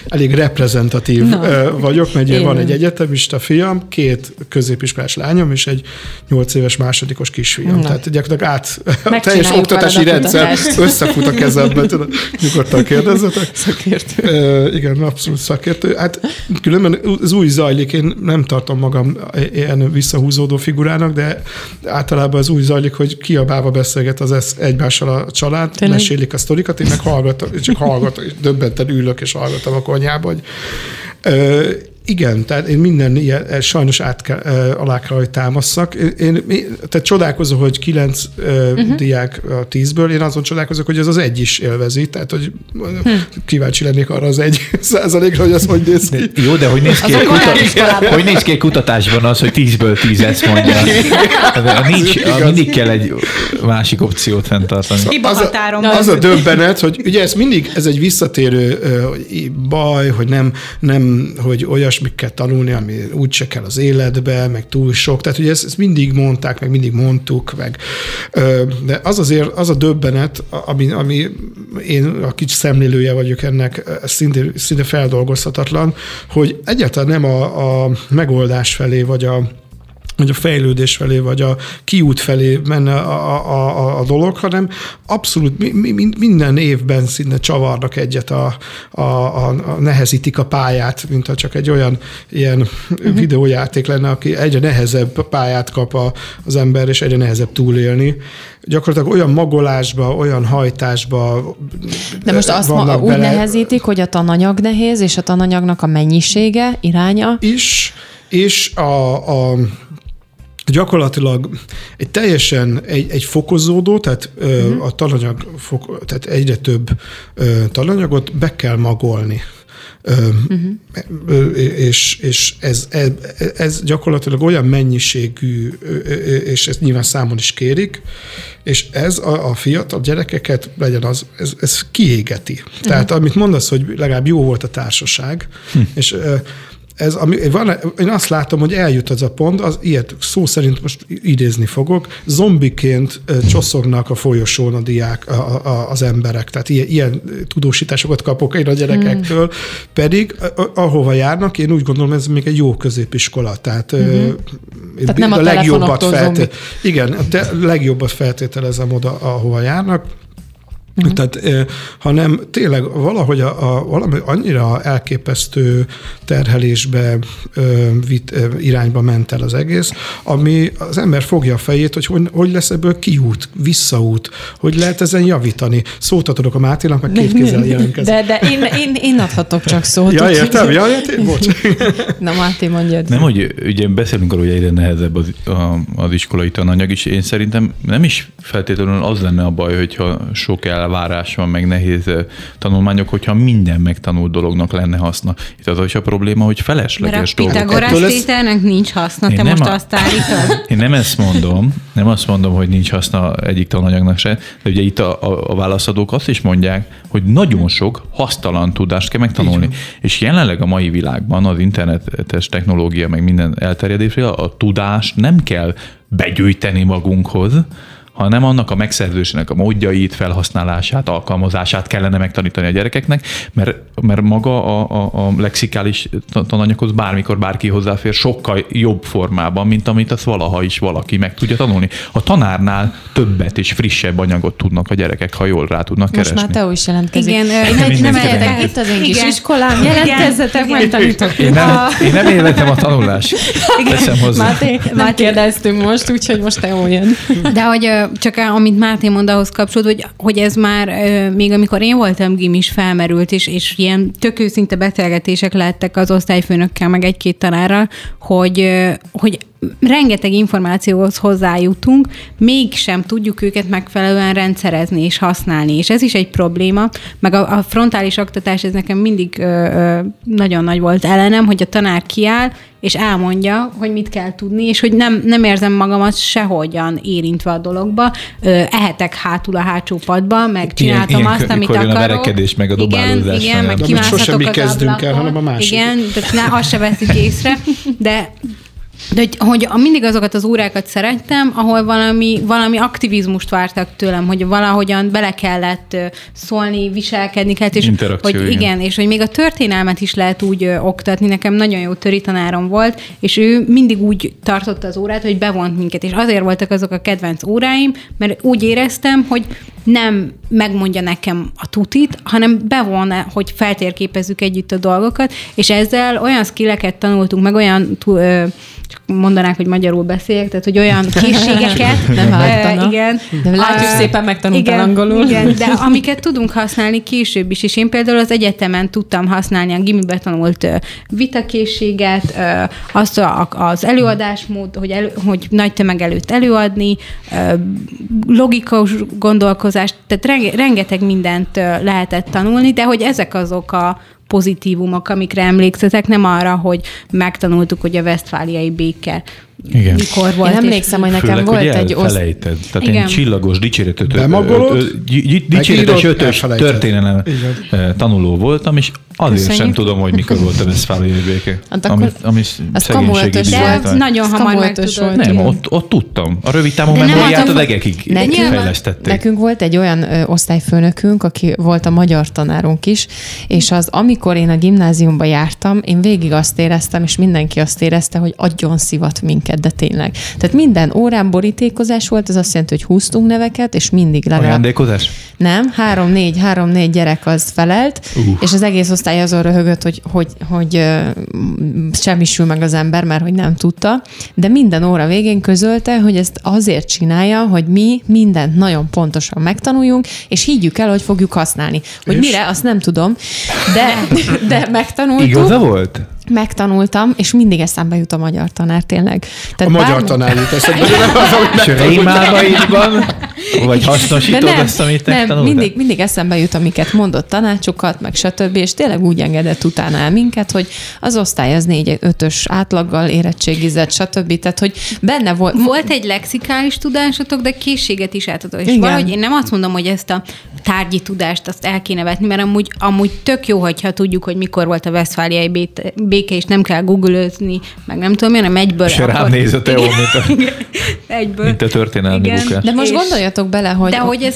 elég reprezentatív Na. Vagyok, mert ugye van egy egyetemista fiam, két középiskolás lányom, és egy nyolc éves másodikos kisfiam. Na. Tehát gyakorlatilag át a teljes oktatási rendszer összefut a kezemben, tudod, nyugodtan kérdezzetek. Szakértő. Igen, abszolút szakértő. Hát különben az új zajlik, én nem tartom magam ilyen visszahúzódó figurának, de általában az új zajlik, hogy kiabálva beszélget az esz egymással a család, Tényleg? mesélik a sztorikat, én meg hallgatom, csak hallgatom, és döbbenten ülök és hallgatom a Ö, igen, tehát én minden ilyen, eh, sajnos át kell, ö, alá kell, hogy támasszak. Én, tehát csodálkozom, hogy kilenc uh-huh. diák a tízből, én azon csodálkozok, hogy ez az egy is élvezi, tehát hogy hm. kíváncsi lennék arra az egy százalékra, hogy az hogy néz ki. Jó, de hogy néz ki, egy a korábbi kuta... iskolában. hogy néz ki egy kutatásban az, hogy 10-ből 10 ezt mondja? Hát, Nincs, igaz. mindig kell egy másik opciót fenntartani. Hiba az a, az a döbbenet, hogy ugye ez mindig, ez egy visszatérő baj, hogy nem, nem, hogy olyasmit kell tanulni, ami úgyse kell az életbe, meg túl sok. Tehát ugye ezt, ezt mindig mondták, meg mindig mondtuk, meg de az azért, az a döbbenet, ami, ami én a kicsi szemlélője vagyok ennek, szinte, szinte feldolgozhatatlan, hogy egyáltalán nem a, a megoldás felé, vagy a vagy a fejlődés felé, vagy a kiút felé menne a, a, a, a dolog, hanem abszolút mi, mi, mi- minden évben szinte csavarnak egyet, a, a, a, a nehezítik a pályát, mint ha csak egy olyan ilyen uh-huh. videójáték lenne, aki egyre nehezebb pályát kap a, az ember, és egyre nehezebb túlélni. Gyakorlatilag olyan magolásba, olyan hajtásba De most azt ma, úgy bele- nehezítik, hogy a tananyag nehéz, és a tananyagnak a mennyisége, iránya. is, és a, a gyakorlatilag egy teljesen egy, egy fokozódó, tehát uh-huh. a tananyag, fok, tehát egyre több ö, tananyagot be kell magolni. Uh-huh. És, és ez, ez, ez gyakorlatilag olyan mennyiségű, és ezt nyilván számon is kérik, és ez a, a fiatal gyerekeket legyen az, ez, ez kiégeti. Uh-huh. Tehát amit mondasz, hogy legalább jó volt a társaság, hm. és ez, ami, van, én azt látom, hogy eljut az a pont, az ilyet szó szerint most idézni fogok, zombiként csoszognak a folyosón a diák, a, a, az emberek. Tehát ilyen, ilyen tudósításokat kapok én a gyerekektől, hmm. pedig a, a, ahova járnak, én úgy gondolom, ez még egy jó középiskola. Tehát, hmm. Tehát nem a telefonoktól zombi. Igen, a te, legjobbat feltételezem oda, ahova járnak, Uh-huh. Tehát, eh, hanem tényleg valahogy a, a, valami annyira elképesztő terhelésbe, eh, vit, eh, irányba ment el az egész, ami az ember fogja a fejét, hogy hogy, hogy lesz ebből kiút, visszaút, hogy lehet ezen javítani. Szót adok a Máténak, meg két kézzel jelentkezik. De, de én, én, én adhatok csak szót. Ja, értem, ja, értem, bocs. Na, Máté, mondjad. Nem, hogy ugye beszélünk arról, hogy egyre nehezebb az, a, az iskolai tananyag is. Én szerintem nem is feltétlenül az lenne a baj, hogyha sok elvárás van, meg nehéz eh, tanulmányok, hogyha minden megtanult dolognak lenne haszna. Itt az is a probléma, hogy felesleges a dolgok. Pitagorás ez- tételnek nincs haszna, Én te nem most a- azt állítod. Én nem ezt mondom, nem azt mondom, hogy nincs haszna egyik tananyagnak se, de ugye itt a, a, a válaszadók azt is mondják, hogy nagyon sok hasztalan tudást kell megtanulni. És jelenleg a mai világban az internetes technológia, meg minden elterjedésre a tudást nem kell begyűjteni magunkhoz, hanem annak a megszerzésének a módjait, felhasználását, alkalmazását kellene megtanítani a gyerekeknek, mert, mert maga a, a, a lexikális ta- tananyaghoz bármikor bárki hozzáfér sokkal jobb formában, mint amit azt valaha is valaki meg tudja tanulni. A tanárnál többet és frissebb anyagot tudnak a gyerekek, ha jól rá tudnak Most keresni. már Teó is jelentkezik. Igen, Én nem- egy- nem nem érdekel. érdekel. Itt az én kis Igen. iskolám. Igen. Jelentkezzetek, Igen. majd tanítok. Én nem, én nem élvetem a tanulást. Teszem hozzá. Máté, nem kérdeztünk most, úgyhogy most Teó jön. De hogy csak amit Máté mond ahhoz kapcsolódó, hogy, hogy ez már még amikor én voltam gimis felmerült, és, és ilyen tök őszinte beszélgetések lettek az osztályfőnökkel, meg egy-két tanárral, hogy, hogy rengeteg információhoz hozzájutunk, mégsem tudjuk őket megfelelően rendszerezni és használni, és ez is egy probléma, meg a, a frontális oktatás, ez nekem mindig ö, ö, nagyon nagy volt ellenem, hogy a tanár kiáll, és elmondja, hogy mit kell tudni, és hogy nem, nem érzem magamat sehogyan érintve a dologba. Ö, ehetek hátul a hátsó padba, meg csináltam ilyen- azt, amit jön a akarok. verekedés, meg a igen, dobálózás igen, meg. De most kimászhatok sosem mi kezdünk el, ablakon. hanem a másik. Igen, tehát ne, azt se veszik észre, de de hogy, hogy mindig azokat az órákat szerettem, ahol valami, valami aktivizmust vártak tőlem, hogy valahogyan bele kellett szólni, viselkedni kellett, és hogy igen. igen, és hogy még a történelmet is lehet úgy ö, oktatni. Nekem nagyon jó töri tanárom volt, és ő mindig úgy tartotta az órát, hogy bevont minket, és azért voltak azok a kedvenc óráim, mert úgy éreztem, hogy nem megmondja nekem a tutit, hanem bevon, hogy feltérképezzük együtt a dolgokat, és ezzel olyan skilleket tanultunk, meg olyan csak mondanák, hogy magyarul beszéljek, tehát hogy olyan készségeket. Nem ártana. igen. De látjuk, szépen megtanultál igen, angolul. Igen, de amiket tudunk használni később is, és én például az egyetemen tudtam használni a gimibe tanult vitakészséget, azt az előadásmód, hogy, elő, hogy nagy tömeg előtt előadni, logikus gondolkozást, tehát renge- rengeteg mindent lehetett tanulni, de hogy ezek azok a pozitívumok, amikre emlékszetek, nem arra, hogy megtanultuk, hogy a vesztfáliai béke Igen. mikor volt. Én emlékszem, hogy nekem Főleg, volt hogy egy osz... Tehát Igen. én csillagos, dicséretes, dicséretes ötös történelem Igen. tanuló voltam, és azért sem Köszönjük. tudom, hogy mikor volt a Westfáliai béke. Hát ami, ami az szegénységi de nagyon hamar volt. Nem, ott, ott tudtam. A rövid távú memóriát az, a legekig Nekünk- fejlesztették. Nekünk volt egy olyan ö, osztályfőnökünk, aki volt a magyar tanárunk is, és az, amikor én a gimnáziumba jártam, én végig azt éreztem, és mindenki azt érezte, hogy agyon szivat minket, de tényleg. Tehát minden órán borítékozás volt, ez azt jelenti, hogy húztunk neveket, és mindig legalább Ajándékozás? nem, három-négy, három-négy gyerek az felelt, Uh. és az egész osztály azon röhögött, hogy, hogy, hogy ö, semmisül meg az ember, mert hogy nem tudta, de minden óra végén közölte, hogy ezt azért csinálja, hogy mi mindent nagyon pontosan megtanuljunk, és higgyük el, hogy fogjuk használni. Hogy És? mire, azt nem tudom, de, de megtanultuk. Igaza volt? Megtanultam, és mindig eszembe jut a magyar tanár, tényleg. A Tehát magyar tanár jut eszedbe, de nem az, amit rémálmaidban? Vagy De hasznosítod nem, ezt, amit nem megtanultál? mindig, mindig eszembe jut, amiket mondott tanácsokat, meg stb. És tényleg úgy engedett utána el minket, hogy az osztály az négy ötös átlaggal érettségizett, stb. Tehát, hogy benne volt... Volt egy lexikális tudásotok, de készséget is átadott. És Igen. valahogy én nem azt mondom, hogy ezt a tárgyi tudást azt el kéne vetni, mert amúgy, amúgy tök jó, hogyha tudjuk, hogy mikor volt a Westfáliai bé- béke, és nem kell googlözni, meg nem tudom, én, hanem egyből. És rám néz a Teó, mint a, egyből. mint a történelmi Igen. De most És- gondoljatok bele, hogy... De hogy ez,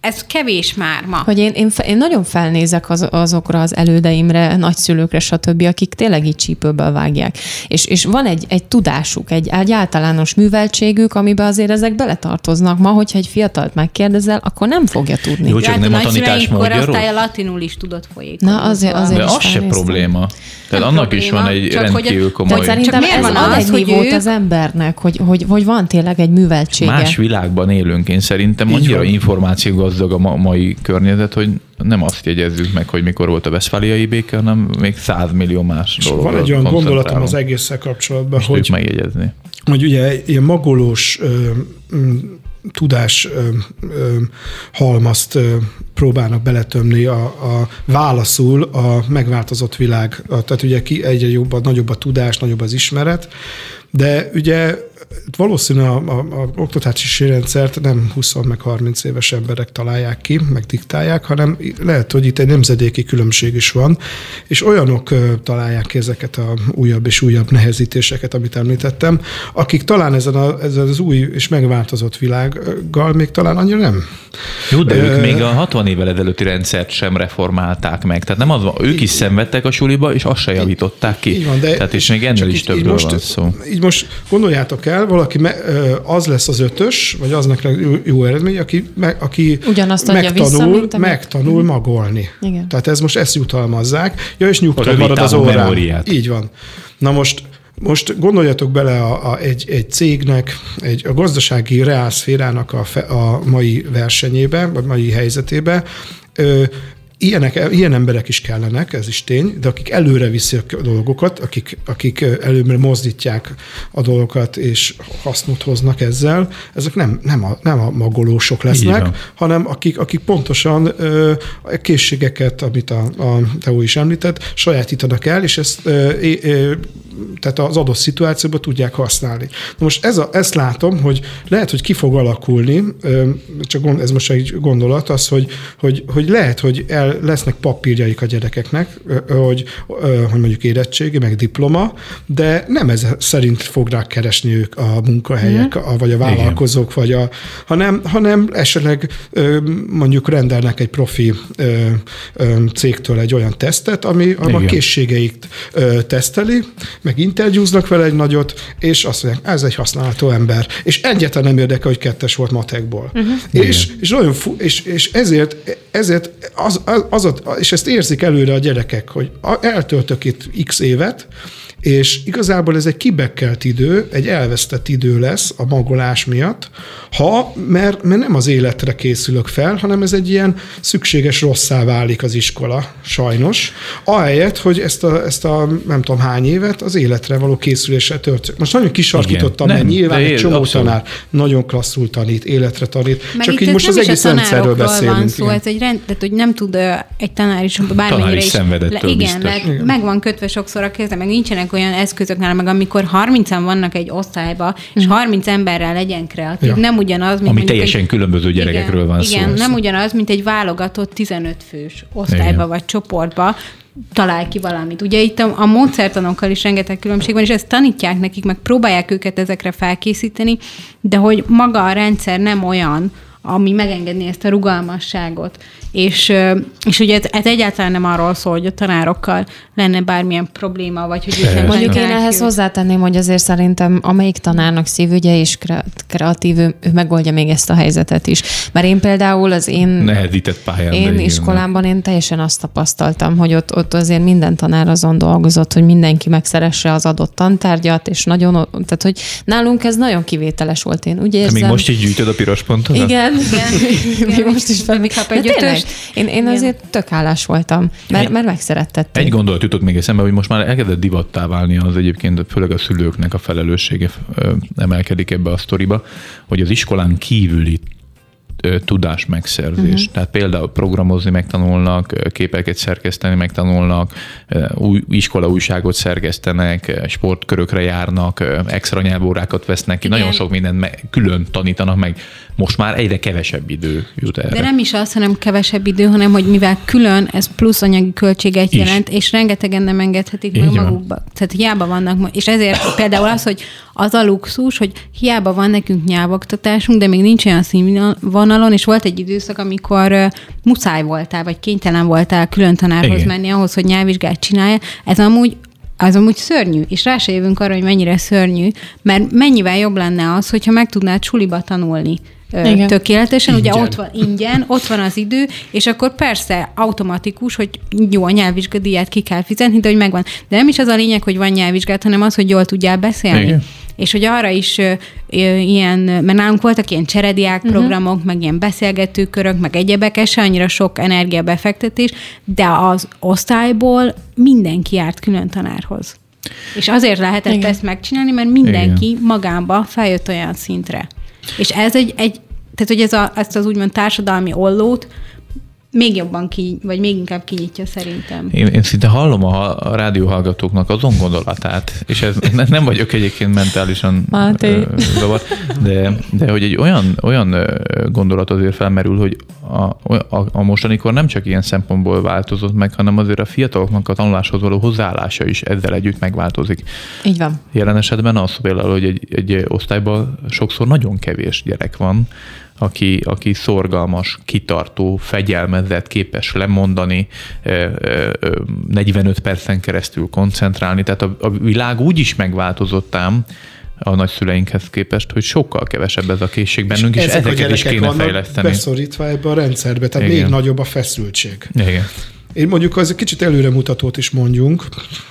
ez kevés már ma. hogy én, én, én nagyon felnézek az, azokra az elődeimre, nagyszülőkre, stb., akik tényleg így csípőből vágják. És, és van egy, egy tudásuk, egy, egy általános műveltségük, amiben azért ezek beletartoznak. Ma, hogyha egy fiatalt megkérdezel, akkor nem fogja tudni. Jó, csak Hát nem a tanítás korosztálya latinul is tudott folyékony. Na, azért- azért De is az se probléma. Tehát Nem annak is probléma, van egy csak hogy rendkívül De komoly... szerintem miért ez van az, egy hogy nívót ők- az embernek, hogy, hogy, hogy van tényleg egy műveltsége. Más világban élünk, én szerintem annyira van. Információgazdag a ma- mai környezet, hogy nem azt jegyezzük meg, hogy mikor volt a Westfáliai béke, hanem még 100 millió más És dologra van egy olyan gondolatom az egésszel kapcsolatban, tudjuk hogy, megjegyezni. hogy ugye ilyen magolós ö, m, tudás ö, ö, halmazt ö, próbálnak beletömni a, a válaszul a megváltozott világ. A, tehát ugye ki, egyre jobb, a, nagyobb a tudás, nagyobb az ismeret, de ugye valószínű a, a, a oktatási rendszert nem 20 meg 30 éves emberek találják ki, meg diktálják, hanem lehet, hogy itt egy nemzedéki különbség is van, és olyanok találják ki ezeket a újabb és újabb nehezítéseket, amit említettem, akik talán ezen, a, ezen az új és megváltozott világgal még talán annyira nem. Jó, de ők még a 60 évvel ezelőtti rendszert sem reformálták meg. Tehát nem az van, ők is szenvedtek a suliba, és azt se javították ki. Így van, de Tehát és még ennél is így többről most, van szó. Így most gondoljátok el, valaki me, az lesz az ötös, vagy aznak jó, jó eredmény, aki, me, aki Ugyanazt megtanul, vissza, mint amit- megtanul magolni. Igen. Tehát ez most ezt jutalmazzák. Ja, és nyugton marad az órán. memóriát. Így van. Na most most gondoljatok bele a, a, egy, egy cégnek, egy, a gazdasági reálszférának a, fe, a mai versenyébe, vagy mai helyzetébe, ö, Ilyenek, ilyen emberek is kellenek, ez is tény, de akik előre viszik a dolgokat, akik, akik előre mozdítják a dolgokat és hasznot hoznak ezzel, ezek nem, nem, a, nem a magolósok lesznek, van. hanem akik, akik pontosan ö, a készségeket, amit a, a Teó is említett, sajátítanak el, és ezt ö, ö, tehát az adott szituációban tudják használni. Na most ez a, ezt látom, hogy lehet, hogy ki fog alakulni, csak ez most egy gondolat, az, hogy, hogy, hogy lehet, hogy el, lesznek papírjaik a gyerekeknek, hogy, hogy mondjuk érettségi, meg diploma, de nem ez szerint fog rá keresni ők a munkahelyek, mm. a, vagy a vállalkozók, vagy a, hanem, hanem esetleg mondjuk rendelnek egy profi cégtől egy olyan tesztet, ami a készségeit teszteli, meg interjúznak vele egy nagyot, és azt mondják, ez egy használható ember. És egyáltalán nem érdekel, hogy kettes volt matekból. Uh-huh. És, és, nagyon fu- és, és ezért, ezért az, az, az, és ezt érzik előre a gyerekek, hogy eltöltök itt x évet, és igazából ez egy kibekkelt idő, egy elvesztett idő lesz a magolás miatt, ha, mert, mert nem az életre készülök fel, hanem ez egy ilyen szükséges rosszá válik az iskola, sajnos, ahelyett, hogy ezt a, ezt a nem tudom hány évet az életre való készülésre tört. Most nagyon kisarkítottam, mert nyilván egy csomó abszolút. tanár nagyon klasszul tanít, életre tanít, Meg csak így most az egész rendszerről beszélünk. Van szó, ez egy rend, tehát, hogy nem tud egy tanár is bármennyire is. Le, igen, meg, igen, meg van kötve sokszor a kézre, meg nincsenek olyan eszközök nála, meg amikor 30-an vannak egy osztályba, és 30 mhm. emberrel legyen kreatív, ja. nem ugyanaz, mint Ami teljesen egy, különböző gyerekekről igen, van szó. Igen, nem ugyanaz, mint egy válogatott 15 fős osztályba igen. vagy csoportba, talál ki valamit. Ugye itt a, a módszertanokkal is rengeteg különbség van, és ezt tanítják nekik, meg próbálják őket ezekre felkészíteni, de hogy maga a rendszer nem olyan, ami megengedni ezt a rugalmasságot. És, és ugye ez, ez egyáltalán nem arról szól, hogy a tanárokkal lenne bármilyen probléma, vagy hogy... Mondjuk én ehhez hozzátenném, hogy azért szerintem amelyik tanárnak szívügye és kreatív, ő, ő megoldja még ezt a helyzetet is. Mert én például az én... Nehezített pályán. Én iskolámban én teljesen azt tapasztaltam, hogy ott, ott azért minden tanár azon dolgozott, hogy mindenki megszeresse az adott tantárgyat, és nagyon, tehát hogy nálunk ez nagyon kivételes volt, én úgy érzem. Te még most így gyűjtöd a piros pontot? Igen, igen. igen. most is fel, még kap egy én, én azért tök hálás voltam, mert, mert megszerettették. Egy gondolat jutott még eszembe, hogy most már elkezdett divattá válni az egyébként, főleg a szülőknek a felelőssége emelkedik ebbe a sztoriba, hogy az iskolán kívüli tudás megszerzés. Uh-huh. Tehát például programozni megtanulnak, képeket szerkeszteni megtanulnak, új, iskola újságot szerkesztenek, sportkörökre járnak, extra nyelvórákat vesznek ki, Igen. nagyon sok mindent me- külön tanítanak meg. Most már egyre kevesebb idő jut erre. De nem is az, hanem kevesebb idő, hanem hogy mivel külön ez plusz anyagi költséget is. jelent, és rengetegen nem engedhetik meg magukba. Tehát hiába vannak, és ezért például az, hogy az a luxus, hogy hiába van nekünk nyelvoktatásunk, de még nincs olyan színvonalon, és volt egy időszak, amikor uh, muszáj voltál, vagy kénytelen voltál külön tanárhoz Igen. menni ahhoz, hogy nyelvvizsgát csinálja. Ez amúgy az amúgy szörnyű, és rá se jövünk arra, hogy mennyire szörnyű, mert mennyivel jobb lenne az, hogyha meg tudnád suliba tanulni igen. tökéletesen, ingyen. ugye ott van ingyen, ott van az idő, és akkor persze automatikus, hogy jó, a nyelvvizsgadíját ki kell fizetni, de hogy megvan. De nem is az a lényeg, hogy van nyelvvizsgát, hanem az, hogy jól tudjál beszélni. Igen. És hogy arra is ö, ilyen, mert nálunk voltak ilyen cserediák uh-huh. programok, meg ilyen beszélgetőkörök, meg egyebek, se annyira sok energiabefektetés, de az osztályból mindenki járt külön tanárhoz. És azért lehetett Igen. ezt megcsinálni, mert mindenki Igen. magába feljött olyan szintre. És ez egy, egy tehát hogy ez a, ezt az úgymond társadalmi ollót még jobban ki, vagy még inkább kinyitja szerintem. Én, én szinte hallom a, a rádióhallgatóknak azon gondolatát, és ez, nem vagyok egyébként mentálisan zavar, de, de hogy egy olyan, olyan gondolat azért felmerül, hogy a, a, a mostanikor nem csak ilyen szempontból változott meg, hanem azért a fiataloknak a tanuláshoz való hozzáállása is ezzel együtt megváltozik. Így van. Jelen esetben az például, hogy egy, egy osztályban sokszor nagyon kevés gyerek van, aki, aki szorgalmas, kitartó, fegyelmezett, képes lemondani, 45 percen keresztül koncentrálni. Tehát a, a világ úgy is megváltozott ám, a nagyszüleinkhez képest, hogy sokkal kevesebb ez a készség bennünk, és, és ezeket is kéne fejleszteni. beszorítva ebbe a rendszerbe, tehát Igen. még nagyobb a feszültség. Igen. Én mondjuk az egy kicsit előremutatót is mondjunk.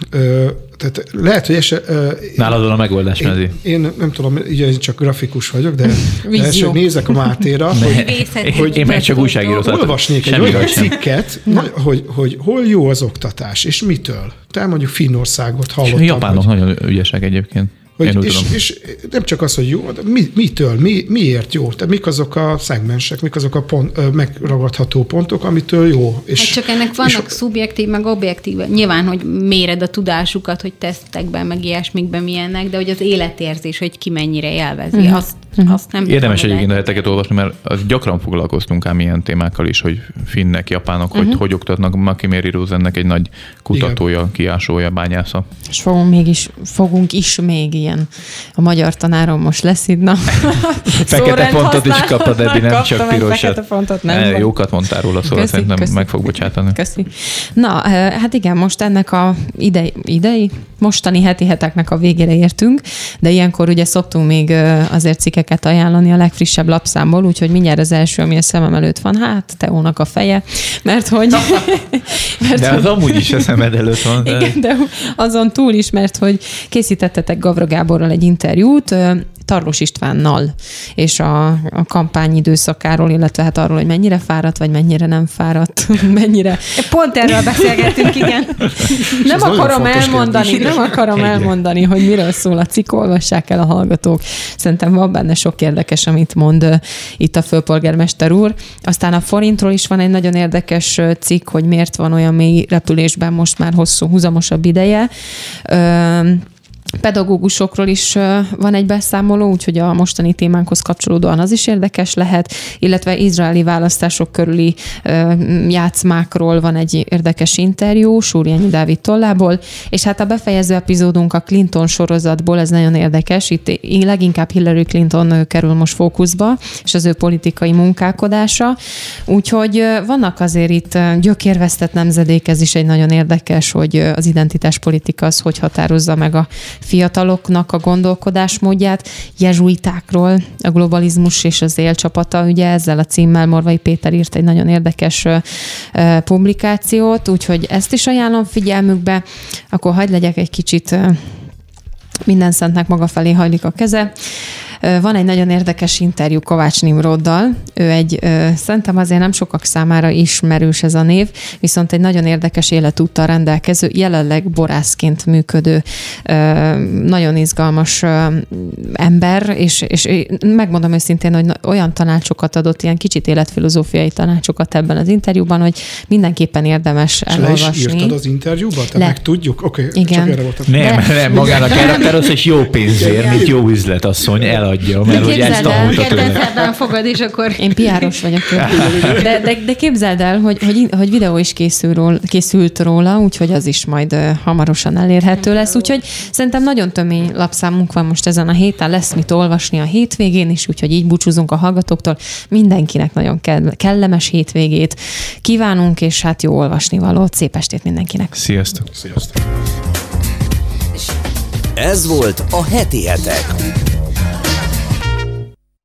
Ö, tehát lehet, hogy eset... Nálad a megoldás, én, Mezi. én nem tudom, ugye én csak grafikus vagyok, de első nézek a Mátéra, hogy, hogy... Én meg csak újságíró. Olvasnék egy olyan cikket, hogy, hogy hol jó az oktatás, és mitől. Te mondjuk Finnországot hallottam. Japánok hogy... nagyon ügyesek egyébként Hogy, Én és, tudom. és nem csak az, hogy jó, de mi, mitől, mi, miért jó? Tehát mik azok a szegmensek, mik azok a pont, megragadható pontok, amitől jó? És, Hát csak ennek vannak és... szubjektív, meg objektív. Nyilván, hogy méred a tudásukat, hogy tesztekben, meg ilyesmikben milyennek, de hogy az életérzés, hogy ki mennyire élvezi, uh-huh. azt, azt nem Érdemes egyébként a heteket olvasni, mert gyakran foglalkoztunk ám ilyen témákkal is, hogy finnek, japánok, Mhm. hogy hogy oktatnak. Makimeri Rosennek egy nagy kutatója, kiásója, bányásza. És fogunk mégis, fogunk is még ilyen. A magyar tanárom most lesz itt, na. Fekete pontot is kapod, Ebi, nem csak pirosat. Fekete pontot, nem baj. Jókat mondtál róla, szóval Köszi, szerintem köszi. meg fog bocsátani. Köszi. Na, eh, hát igen, most ennek a idei, idei, mostani heti heteknek a végére értünk, de ilyenkor ugye szoktunk még azért cikkeket ajánlani a legfrissebb lapszámból, úgyhogy mindjárt az első, ami a szemem előtt van, hát Teónak a feje, mert hogy... mert De az amúgy is a szemed előtt van. de- igen, de azon túl is, mert hogy készítettetek Gavra Gáborral egy interjút, Tarlós Istvánnal, és a, a kampány időszakáról, illetve hát arról, hogy mennyire fáradt, vagy mennyire nem fáradt, mennyire... Pont erről beszélgettünk, igen. Nem akarom elmondani, kérdés. nem akarom elmondani, hogy miről szól a cikk, olvassák el a hallgatók. Szerintem van benne sok érdekes, amit mond itt a főpolgármester úr. Aztán a forintról is van egy nagyon érdekes cikk, hogy miért van olyan mély repülésben most már hosszú, húzamosabb ideje. Ö, Pedagógusokról is van egy beszámoló, úgyhogy a mostani témánkhoz kapcsolódóan az is érdekes lehet, illetve izraeli választások körüli játszmákról van egy érdekes interjú Súrjányi Dávid tollából, és hát a befejező epizódunk a Clinton sorozatból, ez nagyon érdekes, itt leginkább Hillary Clinton kerül most fókuszba, és az ő politikai munkálkodása, úgyhogy vannak azért itt gyökérvesztett nemzedék, ez is egy nagyon érdekes, hogy az identitáspolitika az hogy határozza meg a fiataloknak a gondolkodásmódját, jezsuitákról, a globalizmus és az élcsapata, ugye ezzel a címmel Morvai Péter írt egy nagyon érdekes publikációt, úgyhogy ezt is ajánlom figyelmükbe, akkor hagyd legyek egy kicsit minden szentnek maga felé hajlik a keze. Van egy nagyon érdekes interjú Kovács Nimroddal. Ő egy, szerintem azért nem sokak számára ismerős ez a név, viszont egy nagyon érdekes életúttal rendelkező, jelenleg borászként működő, nagyon izgalmas ember, és, és megmondom őszintén, hogy olyan tanácsokat adott, ilyen kicsit életfilozófiai tanácsokat ebben az interjúban, hogy mindenképpen érdemes és le is elolvasni. írtad az interjúba? Te Le. meg tudjuk? Oké, okay, Igen. csak erre voltam. Nem, nem, magának elraktáros és jó pénzért, mint jó üzletasszony, eladja, mert hogy ezt Képzeld el, tanulta tőle. Fogad, és akkor Én piáros vagyok. De, de, de képzeld el, hogy, hogy, hogy videó is készül róla, készült róla, úgyhogy az is majd hamarosan elérhető lesz. Úgyhogy szerintem nagyon tömény lapszámunk van most ezen a héten, lesz mit olvasni a hétvégén is, úgyhogy így búcsúzunk a hallgatóktól. Mindenkinek nagyon kell- kellemes hétvégét kívánunk, és hát jó olvasni valót. Szép estét mindenkinek! Sziasztok. Sziasztok. Ez volt a heti hetek.